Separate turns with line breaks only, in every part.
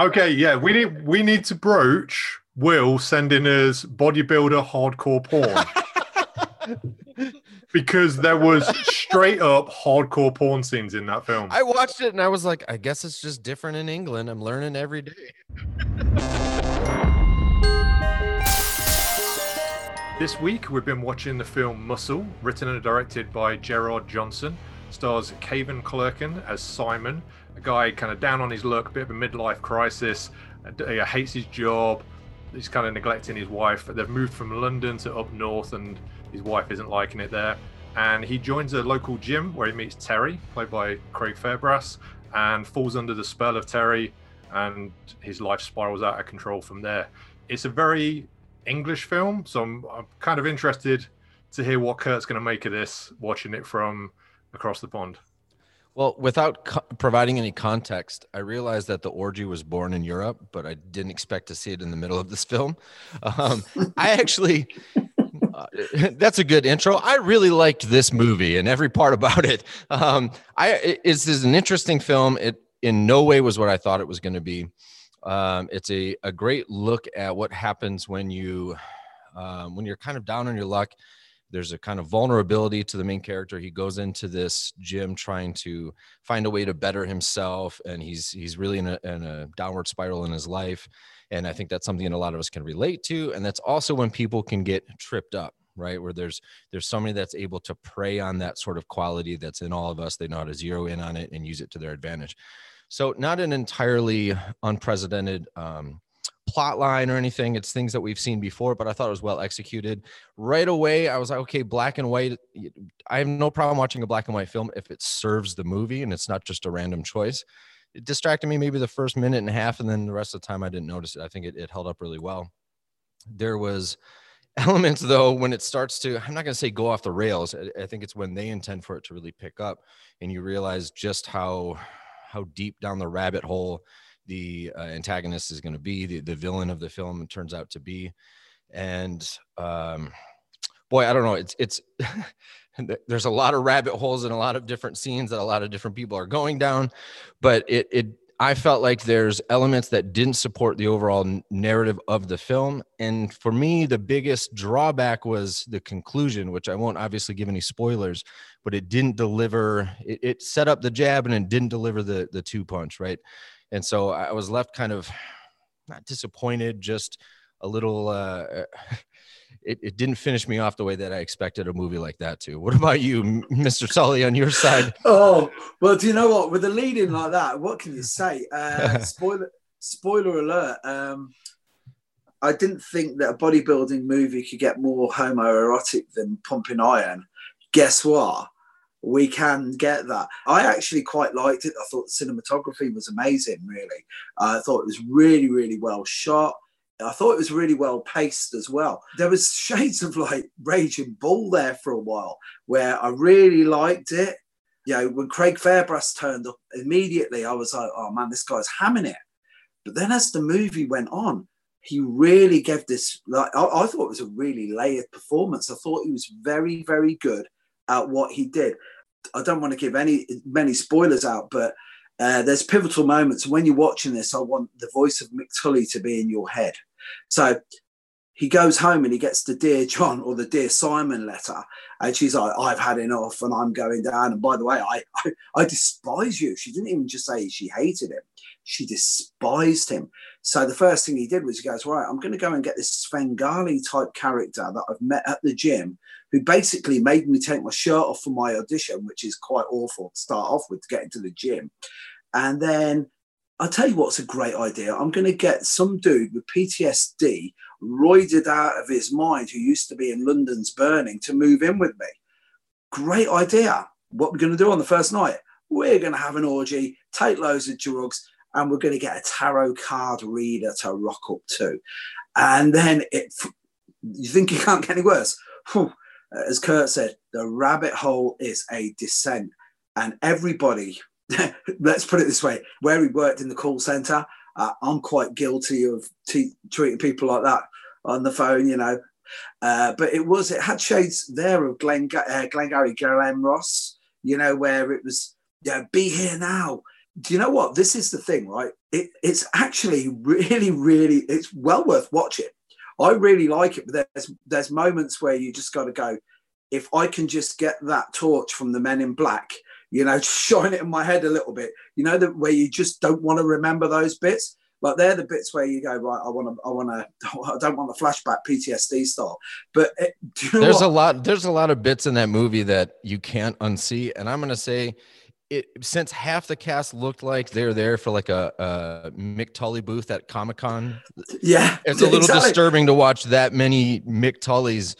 Okay, yeah, we need we need to broach Will sending us bodybuilder hardcore porn. because there was straight up hardcore porn scenes in that film.
I watched it and I was like, I guess it's just different in England. I'm learning every day.
This week we've been watching the film Muscle, written and directed by Gerard Johnson. Stars Cavan Clerkin as Simon, a guy kind of down on his luck, bit of a midlife crisis, uh, hates his job, he's kind of neglecting his wife. They've moved from London to up north, and his wife isn't liking it there. And he joins a local gym where he meets Terry, played by Craig Fairbrass, and falls under the spell of Terry, and his life spirals out of control from there. It's a very English film, so I'm, I'm kind of interested to hear what Kurt's going to make of this, watching it from across the pond.
Well, without co- providing any context, I realized that the orgy was born in Europe, but I didn't expect to see it in the middle of this film. Um, I actually, uh, that's a good intro. I really liked this movie and every part about it. Um, I it, it's, it's an interesting film. It in no way was what I thought it was going to be. Um, it's a, a great look at what happens when you um, when you're kind of down on your luck there's a kind of vulnerability to the main character. He goes into this gym trying to find a way to better himself and he's he's really in a, in a downward spiral in his life. And i think that's something that a lot of us can relate to. And that's also when people can get tripped up right? Where there's there's somebody that's able to prey on that sort of quality that's in all of us. They know how to zero in on it and use it to their advantage. So not an entirely unprecedented um, plot line or anything. It's things that we've seen before, but I thought it was well executed. Right away, I was like, okay, black and white. I have no problem watching a black and white film if it serves the movie and it's not just a random choice. It distracted me maybe the first minute and a half, and then the rest of the time I didn't notice it. I think it, it held up really well. There was elements though when it starts to i'm not going to say go off the rails I, I think it's when they intend for it to really pick up and you realize just how how deep down the rabbit hole the uh, antagonist is going to be, the, the villain of the film turns out to be. And um, boy, I don't know. It's, it's, there's a lot of rabbit holes and a lot of different scenes that a lot of different people are going down, but it, it, I felt like there's elements that didn't support the overall narrative of the film. And for me, the biggest drawback was the conclusion, which I won't obviously give any spoilers, but it didn't deliver, it, it set up the jab and it didn't deliver the, the two punch, right? And so I was left kind of not disappointed, just a little. Uh, it, it didn't finish me off the way that I expected a movie like that to. What about you, Mr. Sully, on your side?
oh well, do you know what? With a lead in like that, what can you say? Uh, spoiler spoiler alert. Um, I didn't think that a bodybuilding movie could get more homoerotic than Pumping Iron. Guess what? We can get that. I actually quite liked it. I thought the cinematography was amazing, really. Uh, I thought it was really, really well shot. I thought it was really well paced as well. There was shades of like Raging Bull there for a while where I really liked it. You know, when Craig Fairbrass turned up immediately, I was like, oh man, this guy's hamming it. But then as the movie went on, he really gave this like I, I, thought it was a really layered performance. I thought he was very, very good at what he did. I don't want to give any many spoilers out, but uh, there's pivotal moments. When you're watching this, I want the voice of Mick Tully to be in your head. So he goes home and he gets the Dear John or the Dear Simon letter. And she's like, I've had enough and I'm going down. And by the way, I, I, I despise you. She didn't even just say she hated him, she despised him. So the first thing he did was he goes, Right, I'm going to go and get this Svengali type character that I've met at the gym who basically made me take my shirt off for my audition, which is quite awful to start off with to get into the gym. And then I'll tell you what's a great idea. I'm going to get some dude with PTSD, roided out of his mind, who used to be in London's Burning, to move in with me. Great idea. What we're going to do on the first night? We're going to have an orgy, take loads of drugs, and we're going to get a tarot card reader to rock up to. And then it, you think you can't get any worse? As Kurt said, the rabbit hole is a descent, and everybody let's put it this way where he worked in the call center uh, i'm quite guilty of t- treating people like that on the phone you know. Uh, but it was it had shades there of Glenn, uh, Glengarry Glen Ross you know where it was yeah be here now. Do you know what? This is the thing right? It, it's actually really really it's well worth watching i really like it but there's there's moments where you just got to go if i can just get that torch from the men in black you know, shine it in my head a little bit. You know, the, where you just don't want to remember those bits. But they're the bits where you go right. I want to. I want to. I don't want the flashback PTSD style. But it,
there's
what?
a lot. There's a lot of bits in that movie that you can't unsee. And I'm gonna say, it since half the cast looked like they're there for like a, a Mick Tully booth at Comic Con.
Yeah,
it's a little
exactly.
disturbing to watch that many Mick Tullys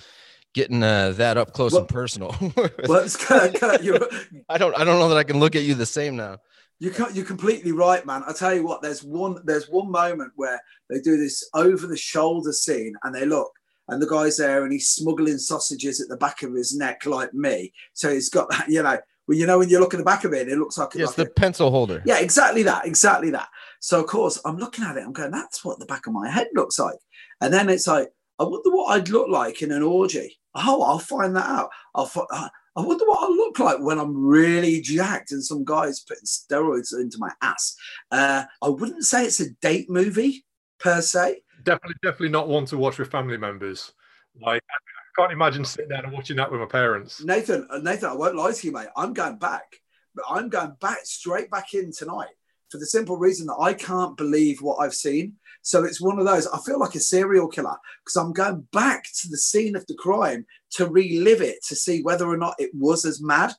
getting uh, that up close
Well-
and personal.
Well, it's Kurt, Kurt, you're,
I don't I don't know that I can look at you the same now.
You can't, you're completely right, man. I tell you what, there's one there's one moment where they do this over the shoulder scene, and they look, and the guy's there, and he's smuggling sausages at the back of his neck like me. So he's got that, you know, when you know when you look at the back of it, it looks like,
Yes,
like
the
a-
pencil holder.
yeah, exactly that, exactly that. So of course I'm looking at it, I'm going, that's what the back of my head looks like, and then it's like, I wonder what I'd look like in an orgy. Oh, I'll find that out. I'll. Fi- uh, I wonder what I'll look like when I'm really jacked and some guys putting steroids into my ass. Uh, I wouldn't say it's a date movie per se.
Definitely, definitely not one to watch with family members. Like, I can't imagine sitting down and watching that with my parents.
Nathan, uh, Nathan, I won't lie to you, mate. I'm going back, but I'm going back straight back in tonight for the simple reason that I can't believe what I've seen. So it's one of those. I feel like a serial killer because I'm going back to the scene of the crime to relive it to see whether or not it was as mad.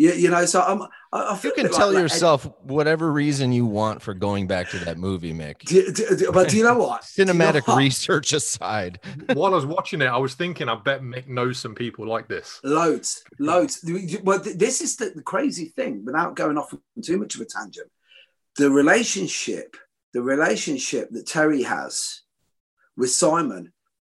You, you know, so I'm. I, I feel
You can
bit like-
tell
like-
yourself whatever reason you want for going back to that movie, Mick.
Do- do- do- but do you know what? Do you know
Cinematic
what?
research aside,
While I was watching it, I was thinking, I bet Mick knows some people like this.
Loads, loads. Well, this is the, the crazy thing. Without going off on too much of a tangent, the relationship, the relationship that Terry has with Simon,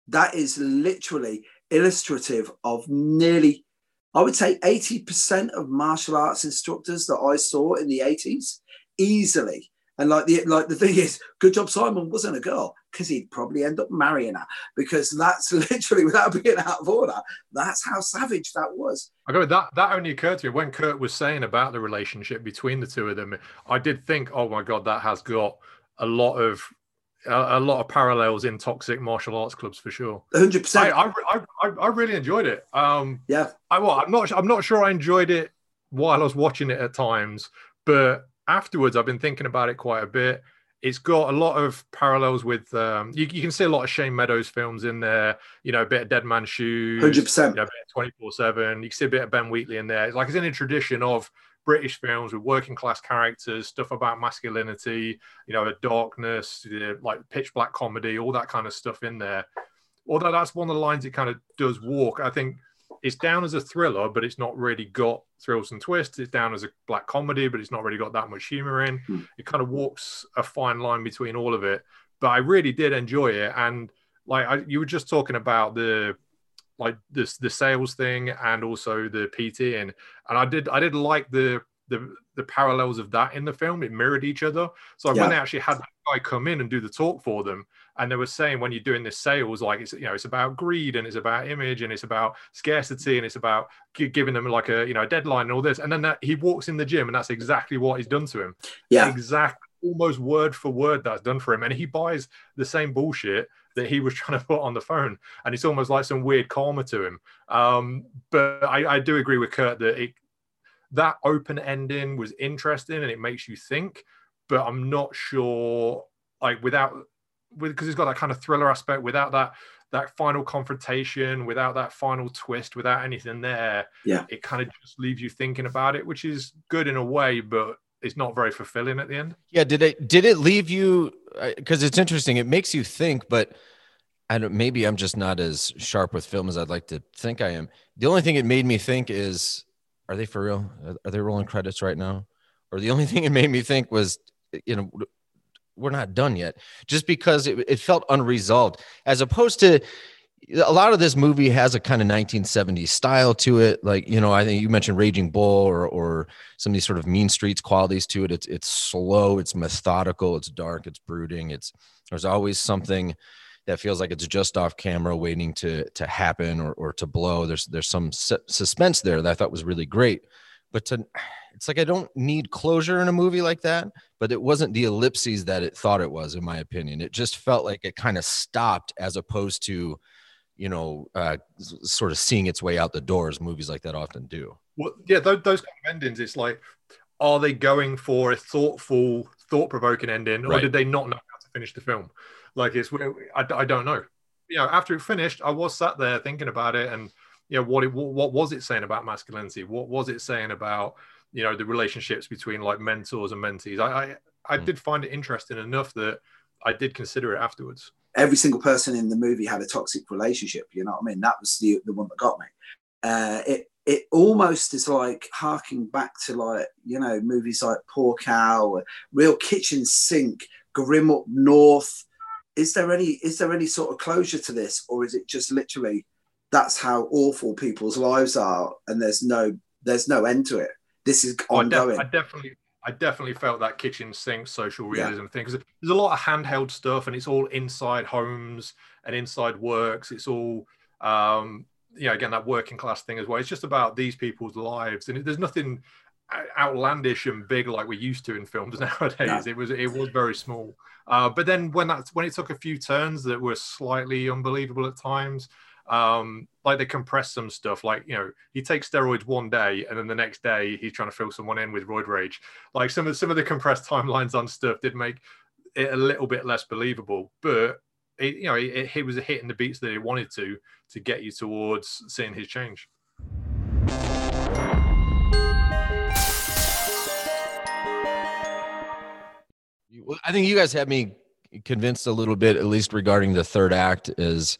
that is literally illustrative of nearly, I would say, eighty percent of martial arts instructors that I saw in the eighties, easily. And like the like the thing is, good job Simon wasn't a girl because he'd probably end up marrying her because that's literally without being out of order. That's how savage that was.
I go that that only occurred to me when Kurt was saying about the relationship between the two of them. I did think, oh my god, that has got a lot of a, a lot of parallels in toxic martial arts clubs for sure.
Hundred
I,
percent.
I, I, I- I really enjoyed it. Um,
Yeah.
I well, I'm not I'm not sure I enjoyed it while I was watching it at times, but afterwards I've been thinking about it quite a bit. It's got a lot of parallels with um, you, you can see a lot of Shane Meadows films in there. You know, a bit of Dead Man Shoes,
Hundred percent.
you twenty four seven. You can see a bit of Ben Wheatley in there. It's like it's in a tradition of British films with working class characters, stuff about masculinity, you know, a darkness, like pitch black comedy, all that kind of stuff in there. Although that's one of the lines it kind of does walk. I think it's down as a thriller, but it's not really got thrills and twists. It's down as a black comedy, but it's not really got that much humor in.
Hmm.
It kind of walks a fine line between all of it. But I really did enjoy it, and like I, you were just talking about the like this the sales thing and also the PT and and I did I did like the the the parallels of that in the film. It mirrored each other. So
Yeah.
when they actually had that guy come in and do the talk for them, and they were saying when you're doing this sales like it's you know it's about greed and it's about image and it's about scarcity and it's about giving them like a you know a deadline and all this. And then that, he walks in the gym and that's exactly what he's done to him.
Yeah.
Exactly almost word for word that's done for him. And he buys the same bullshit that he was trying to put on the phone. And it's almost like some weird karma to him. Um, but I, I do agree with kurt that it that open ending was interesting and it makes you think but i'm not sure like without with because it's got that kind of thriller aspect without that that final confrontation without that final twist without anything there
yeah
it kind of just leaves you thinking about it which is good in a way but it's not very fulfilling at the end
yeah did it did it leave you because uh, it's interesting it makes you think but I don't, maybe I'm just not as sharp with film as I'd like to think I am. The only thing it made me think is, are they for real? Are they rolling credits right now? Or the only thing it made me think was, you know, we're not done yet just because it, it felt unresolved as opposed to a lot of this movie has a kind of 1970s style to it like you know i think you mentioned raging bull or or some of these sort of mean streets qualities to it. It's it's slow it's methodical it's dark it's brooding it's there's always something that feels like it's just off camera waiting to to happen or, or to blow. There's there's some suspense there that i thought was really great but to it's like I don't need closure in a movie like that, but it wasn't the ellipses that it thought it was, in my opinion. It just felt like it kind of stopped as opposed to, you know, uh, sort of seeing its way out the doors. Movies like that often do.
Well, yeah, those, those kind of endings, it's like, are they going for a thoughtful, thought provoking ending, or right. did they not know how to finish the film? Like, it's, I, I don't know. You know, after it finished, I was sat there thinking about it and, you know, what it, what was it saying about masculinity? What was it saying about, you know the relationships between like mentors and mentees i i, I mm. did find it interesting enough that i did consider it afterwards
every single person in the movie had a toxic relationship you know what i mean that was the the one that got me uh, it it almost is like harking back to like you know movies like Poor Cow, Real Kitchen Sink, Grim Up North. Is there any is there any sort of closure to this, or is it just literally that's how awful people's lives are, and there's no there's no end to it? this is ongoing.
I, def- I definitely, I definitely felt that kitchen sink social realism yeah. thing because there's a lot of handheld stuff and it's all inside homes and inside works. It's all, um, you know, again that working class thing as well. It's just about these people's lives, and there's nothing outlandish and big like we're used to in films nowadays. No. It was it was very small. Uh, but then when that when it took a few turns that were slightly unbelievable at times, um, like they compress some stuff. Like you know, he takes steroids one day, and then the next day he's trying to fill someone in with roid rage. Like some of some of the compressed timelines on stuff did make it a little bit less believable, but it, you know, it, it was hitting the beats that he wanted to to get you towards seeing his change.
I think you guys have me convinced a little bit, at least regarding the third act, is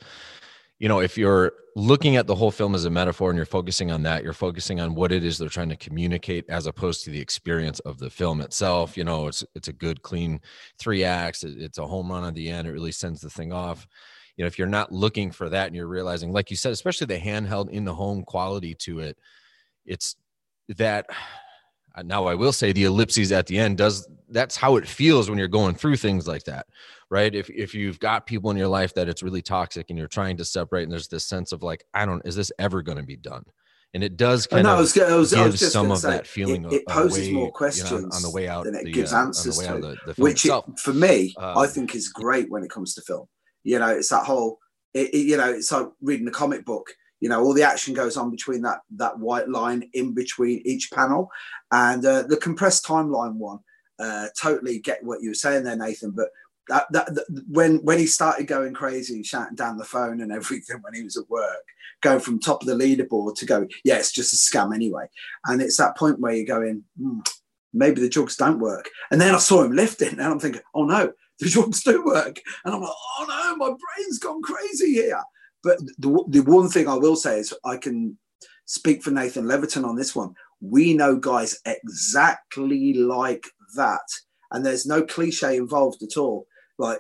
you know, if you're looking at the whole film as a metaphor and you're focusing on that, you're focusing on what it is they're trying to communicate as opposed to the experience of the film itself. You know, it's it's a good, clean three acts. It's a home run at the end. It really sends the thing off. You know, if you're not looking for that and you're realizing, like you said, especially the handheld in the home quality to it, it's that now i will say the ellipses at the end does that's how it feels when you're going through things like that right? If, if you've got people in your life that it's really toxic and you're trying to separate and there's this sense of like i don't is this ever going to be done? And it does kind no, of I was, I was, give some of say, that feeling
it, it poses away, more questions you know,
on the way out
than it
the,
gives uh, answers to the, the which it, for me um, i think is great when it comes to film. You know it's that whole it, you know it's like reading a comic book you know all the action goes on between that that white line in between each panel. And uh, the compressed timeline one uh, totally get what you were saying there nathan but that, that, that, when when he started going crazy shouting down the phone and everything when he was at work going from top of the leaderboard to go yeah it's just a scam anyway. And it's that point where you're going hmm, maybe the drugs don't work. And then i saw him lifting and i'm thinking oh no the drugs do work. And i'm like oh no my brain's gone crazy here but the, the one thing I will say is I can speak for Nathan Leverton on this one. We know guys exactly like that. And there's no cliche involved at all. Like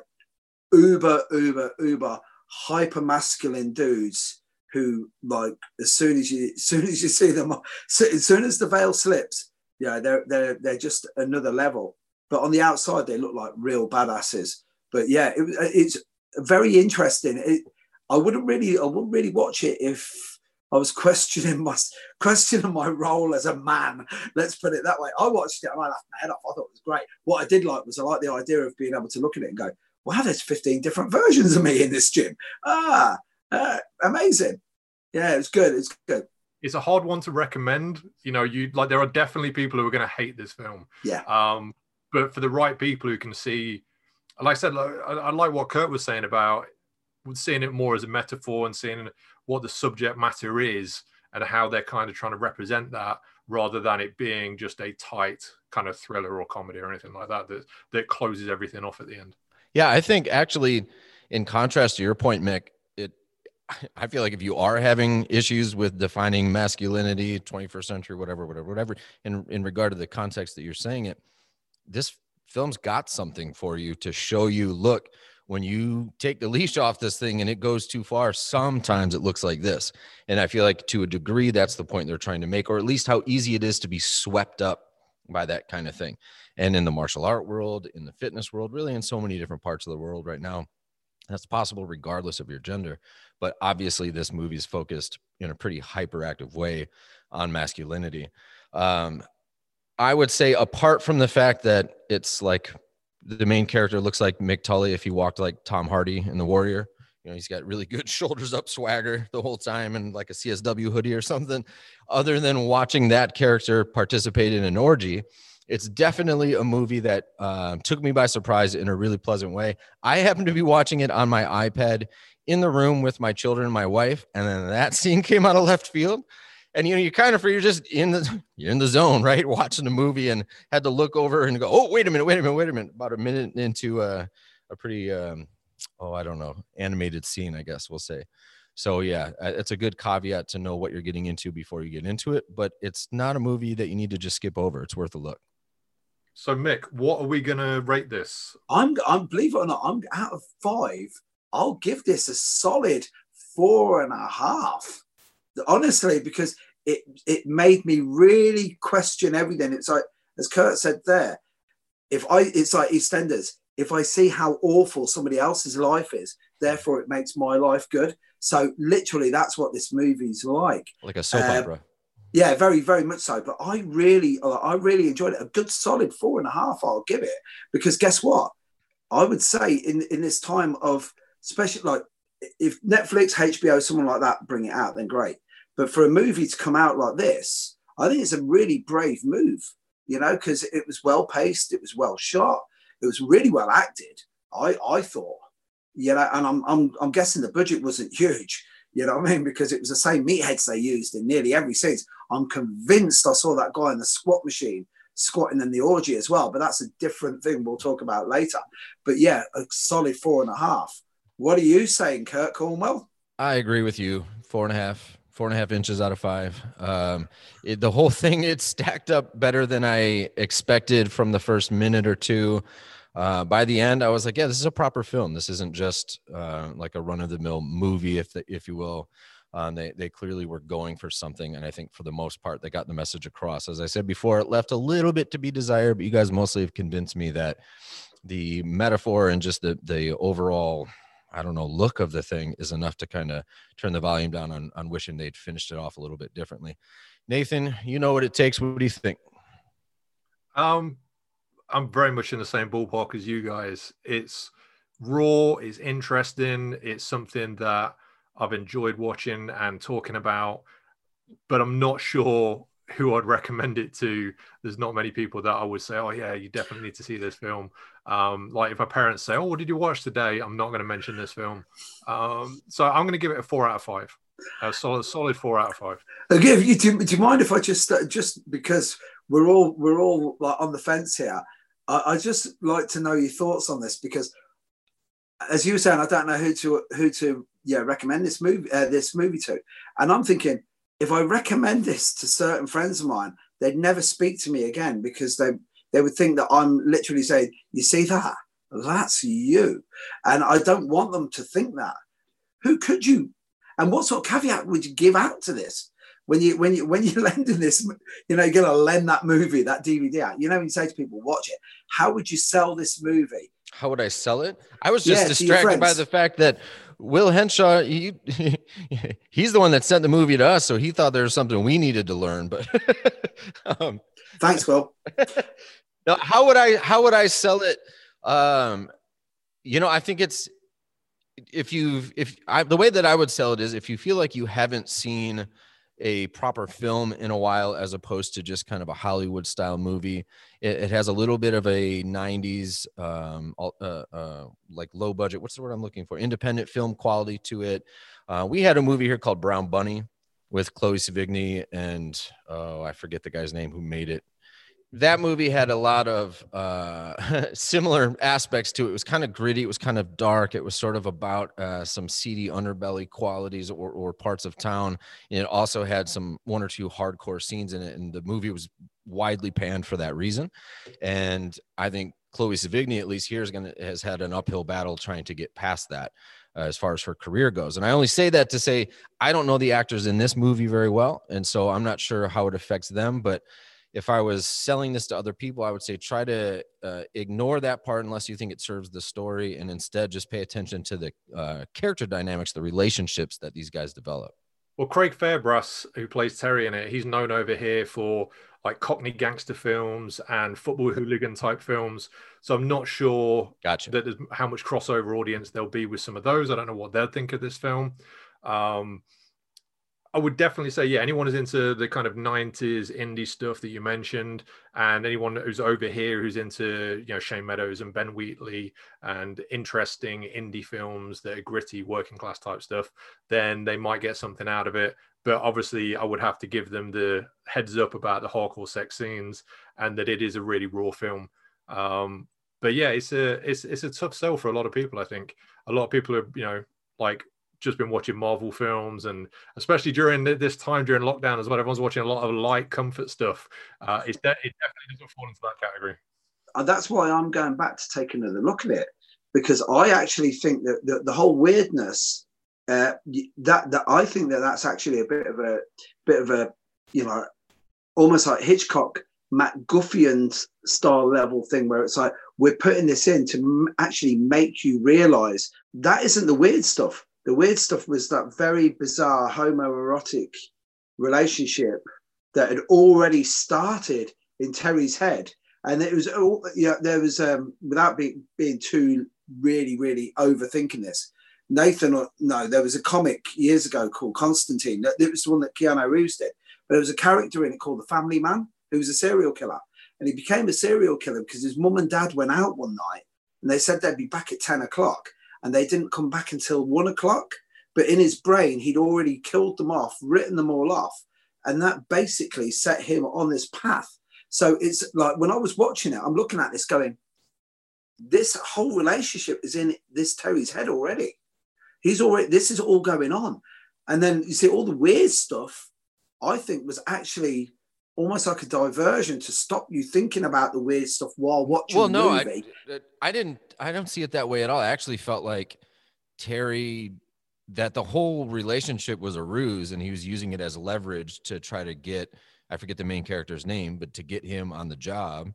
uber, uber, uber hyper masculine dudes who like as soon as you as soon as you see them as soon as the veil slips, yeah, they're they're they're just another level. But on the outside, they look like real badasses. But yeah, it, it's very interesting. It, I wouldn't really, I wouldn't really watch it if I was questioning my questioning my role as a man. Let's put it that way. I watched it and I laughed my head off. I thought it was great. What I did like was I like the idea of being able to look at it and go, "Wow, there's 15 different versions of me in this gym." Ah, uh, amazing. Yeah, it's good. It's good.
It's a hard one to recommend. You know, you like there are definitely people who are going to hate this film.
Yeah.
Um, but for the right people who can see, like I said, like, I, I like what Kurt was saying about seeing it more as a metaphor and seeing what the subject matter is and how they're kind of trying to represent that rather than it being just a tight kind of thriller or comedy or anything like that that that closes everything off at the end.
Yeah, I think actually in contrast to your point Mick, it I feel like if you are having issues with defining masculinity, 21st century whatever whatever whatever in in regard to the context that you're saying it, this film's got something for you to show you look when you take the leash off this thing and it goes too far, sometimes it looks like this. And I feel like to a degree, that's the point they're trying to make, or at least how easy it is to be swept up by that kind of thing. And in the martial art world, in the fitness world, really in so many different parts of the world right now, that's possible regardless of your gender. But obviously, this movie is focused in a pretty hyperactive way on masculinity. Um, I would say, apart from the fact that it's like the main character looks like Mick Tully if he walked like Tom Hardy in The Warrior. You know, he's got really good shoulders up swagger the whole time and like a CSW hoodie or something. Other than watching that character participate in an orgy, it's definitely a movie that uh, took me by surprise in a really pleasant way. I happened to be watching it on my iPad in the room with my children and my wife, and then that scene came out of left field and you know you kind of you're just in the you're in the zone right? Watching the movie and had to look over and go oh wait a minute wait a minute wait a minute. About a minute into a, a pretty um, oh i don't know animated scene i guess we'll say. So yeah it's a good caveat to know what you're getting into before you get into it but it's not a movie that you need to just skip over. It's worth a look.
So mick what are we gonna rate this?
I'm i'm believe it or not i'm out of five i'll give this a solid four and a half honestly, because it it made me really question everything. It's like as Kurt said there, if I it's like EastEnders. If I see how awful somebody else's life is, therefore it makes my life good. So literally, that's what this movie's like.
Like a soap uh, opera.
Yeah, very, very much so. But I really, uh, I really enjoyed it. A good solid four and a half. I'll give it because guess what? I would say in in this time of special, like if Netflix, HBO, someone like that bring it out, then great. But for a movie to come out like this, I think it's a really brave move, you know, because it was well paced, it was well shot, it was really well acted. I I thought, you know, and I'm I'm I'm guessing the budget wasn't huge. You know what I mean? Because it was the same meatheads they used in nearly every scene. I'm convinced I saw that guy in the squat machine squatting in the orgy as well, but that's a different thing we'll talk about later. But yeah, a solid four and a half. What are you saying, Kurt Cornwell?
I agree with you. Four and a half, four and a half inches out of five. Um, it, the whole thing it stacked up better than I expected from the first minute or two. Uh, by the end, I was like, yeah, this is a proper film. This isn't just uh, like a run of the mill movie, if the, if you will. Um, they they clearly were going for something, and I think for the most part, they got the message across. As I said before, it left a little bit to be desired, but you guys mostly have convinced me that the metaphor and just the the overall I don't know, look of the thing is enough to kind of turn the volume down on, on wishing they'd finished it off a little bit differently. Nathan, you know what it takes. What do you think?
Um, I'm very much in the same ballpark as you guys. It's raw, it's interesting, it's something that I've enjoyed watching and talking about, but I'm not sure who I'd recommend it to. There's not many people that I would say, oh yeah, you definitely need to see this film. Um, like if my parents say, oh, what did you watch today? I'm not going to mention this film. Um, so I'm going to give it a four out of five. A solid, solid four out of five.
Again, you, do, do you mind if I just uh, just because we're all we're all like on the fence here? I, I just like to know your thoughts on this because, as you were saying, I don't know who to who to yeah recommend this movie uh, this movie to, and I'm thinking if I recommend this to certain friends of mine, they'd never speak to me again because they they would think that I'm literally saying, "You see that? That's you," and I don't want them to think that. Who could you? And what sort of caveat would you give out to this? When you when you when you're lending this, you know, you're gonna lend that movie, that DVD out. You know, you say to people, watch it. How would you sell this movie
How would I sell it? I was just
your
distracted by the fact that Will Henshaw, he, he's the one that sent the movie to us, so he thought there was something we needed to learn. But um,
Thanks, Will.
no, how would I how would I sell it? Um, you know, I think it's if you've if I the way that I would sell it is if you feel like you haven't seen a proper film in a while as opposed to just kind of a Hollywood style movie. It, it has a little bit of a 90s um uh, uh like low budget what's the word I'm looking for independent film quality to it. Uh, we had a movie here called Brown Bunny with Chloe Sevigny and oh I forget the guy's name who made it that movie had a lot of uh, similar aspects to it. It was kind of gritty. It was kind of dark. It was sort of about uh, some seedy underbelly qualities or, or parts of town. And it also had some one or two hardcore scenes in it. And the movie was widely panned for that reason. And I think Chloe Sevigny, at least here, is gonna has had an uphill battle trying to get past that. Uh, as far as her career goes. And I only say that to say I don't know the actors in this movie very well. And so I'm not sure how it affects them. But if I was selling this to other people, I would say try to uh, ignore that part unless you think it serves the story, and instead just pay attention to the uh, character dynamics, the relationships that these guys develop.
Well, Craig Fairbrass, who plays Terry in it, he's known over here for like Cockney gangster films and football hooligan type films. So I'm not sure
Gotcha.
that how much crossover audience there'll be with some of those. I don't know what they'll think of this film. Um, I would definitely say, yeah, anyone who's into the kind of 90s indie stuff that you mentioned, and anyone who's over here who's into, you know, Shane Meadows and Ben Wheatley and interesting indie films that are gritty, working class type stuff, then they might get something out of it. But obviously, I would have to give them the heads up about the hardcore sex scenes and that it is a really raw film. Um, but yeah, it's a it's it's a tough sell for a lot of people. I think a lot of people are, you know, like just been watching Marvel films, and especially during this time during lockdown as well, everyone's watching a lot of light comfort stuff. Uh, de- it definitely doesn't fall into that category.
And that's why I'm going back to take another look at it because I actually think that the, the whole weirdness uh, that that I think that that's actually a bit of a bit of a you know almost like Hitchcock MacGuffin style level thing where it's like we're putting this in to m- actually make you realize that isn't the weird stuff. The weird stuff was that very bizarre homoerotic relationship that had already started in Terry's head. And it was all yeah there was um without being being too really really overthinking this nathan no there was a comic years ago called constantine. It was the one that keanu reeves did. But there was a character in it called the family man who was a serial killer. And he became a serial killer because his mum and dad went out one night and they said they'd be back at 10 o'clock and they didn't come back until one o'clock but in his brain he'd already killed them off written them all off and that basically set him on this path so it's like when I was watching it, I'm looking at this going, this whole relationship is in this Terry's head already. He's already, this is all going on. And then you see all the weird stuff, I think was actually almost like a diversion to stop you thinking about the weird stuff while watching
Well, no, I. I didn't. I don't see it that way at all. I actually felt like Terry that the whole relationship was a ruse, and he was using it as leverage to try to get. I forget the main character's name, but to get him on the job.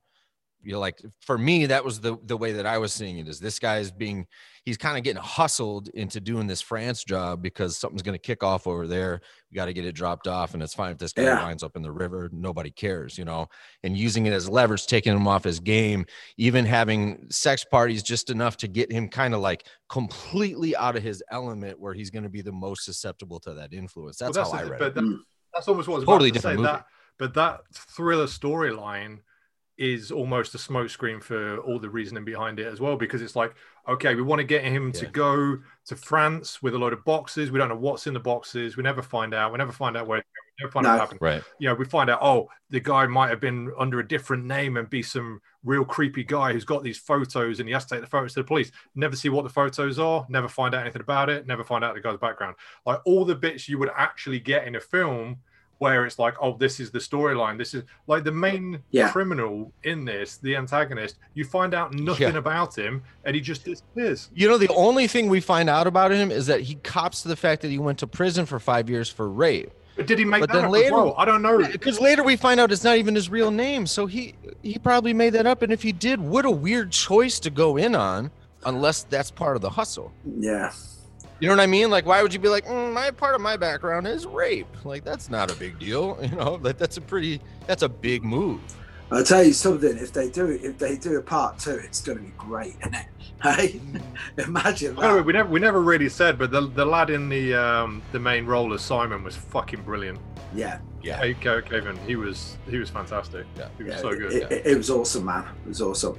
You know, like for me, that was the the way that I was seeing it. Is this guy's being he's kind of getting hustled into doing this France job because something's going to kick off over there. We got to get it dropped off, and it's fine if this guy
Yeah.
winds up in the river. Nobody cares, you know. And using it as leverage, taking him off his game, even having sex parties just enough to get him kind of like completely out of his element, where he's going to be the most susceptible to that influence. That's,
Well,
how I read
but
it.
that-
Mm.
that's almost what I was
Totally
about to say.
different movie.
That, but that thriller storyline is almost a smokescreen for all the reasoning behind it as well, because it's like, okay, we want to get him to go to France with a load of boxes. We don't know what's in the boxes. We never find out. We never find out where. We never find
No.
out what happened.
Right.
You know, we find out, oh, the guy might have been under a different name and be some real creepy guy who's got these photos and he has to take the photos to the police. Never see what the photos are, never find out anything about it, never find out the guy's background. Like all the bits you would actually get in a film where it's like, oh, this is the storyline. This is like the main
Yeah.
criminal in this, the antagonist. You find out nothing
Yeah.
about him and he just disappears.
You know, the only thing we find out about him is that he cops to the fact that he went to prison for five years for rape.
But did he make
But
that
then
up
later-
as well? I don't know.
Because later we find out it's not even his real name. So he he probably made that up. And if he did, what a weird choice to go in on, unless that's part of the hustle.
Yeah.
You know what I mean? Like, why would you be like, mm, my part of my background is rape? Like, that's not a big deal. You know, like that's a pretty, that's a big move.
I'll tell you something. If they do, if they do a part two, it's going to be great, isn't it? Hey, imagine
By the way, we never we never really said, but the the lad in the um the main role as Simon was fucking brilliant.
Yeah,
Yeah.
Hey, Ke- Kevin, he was he was fantastic.
Yeah.
he was
yeah.
so good.
It, it- it was awesome, man. It was awesome.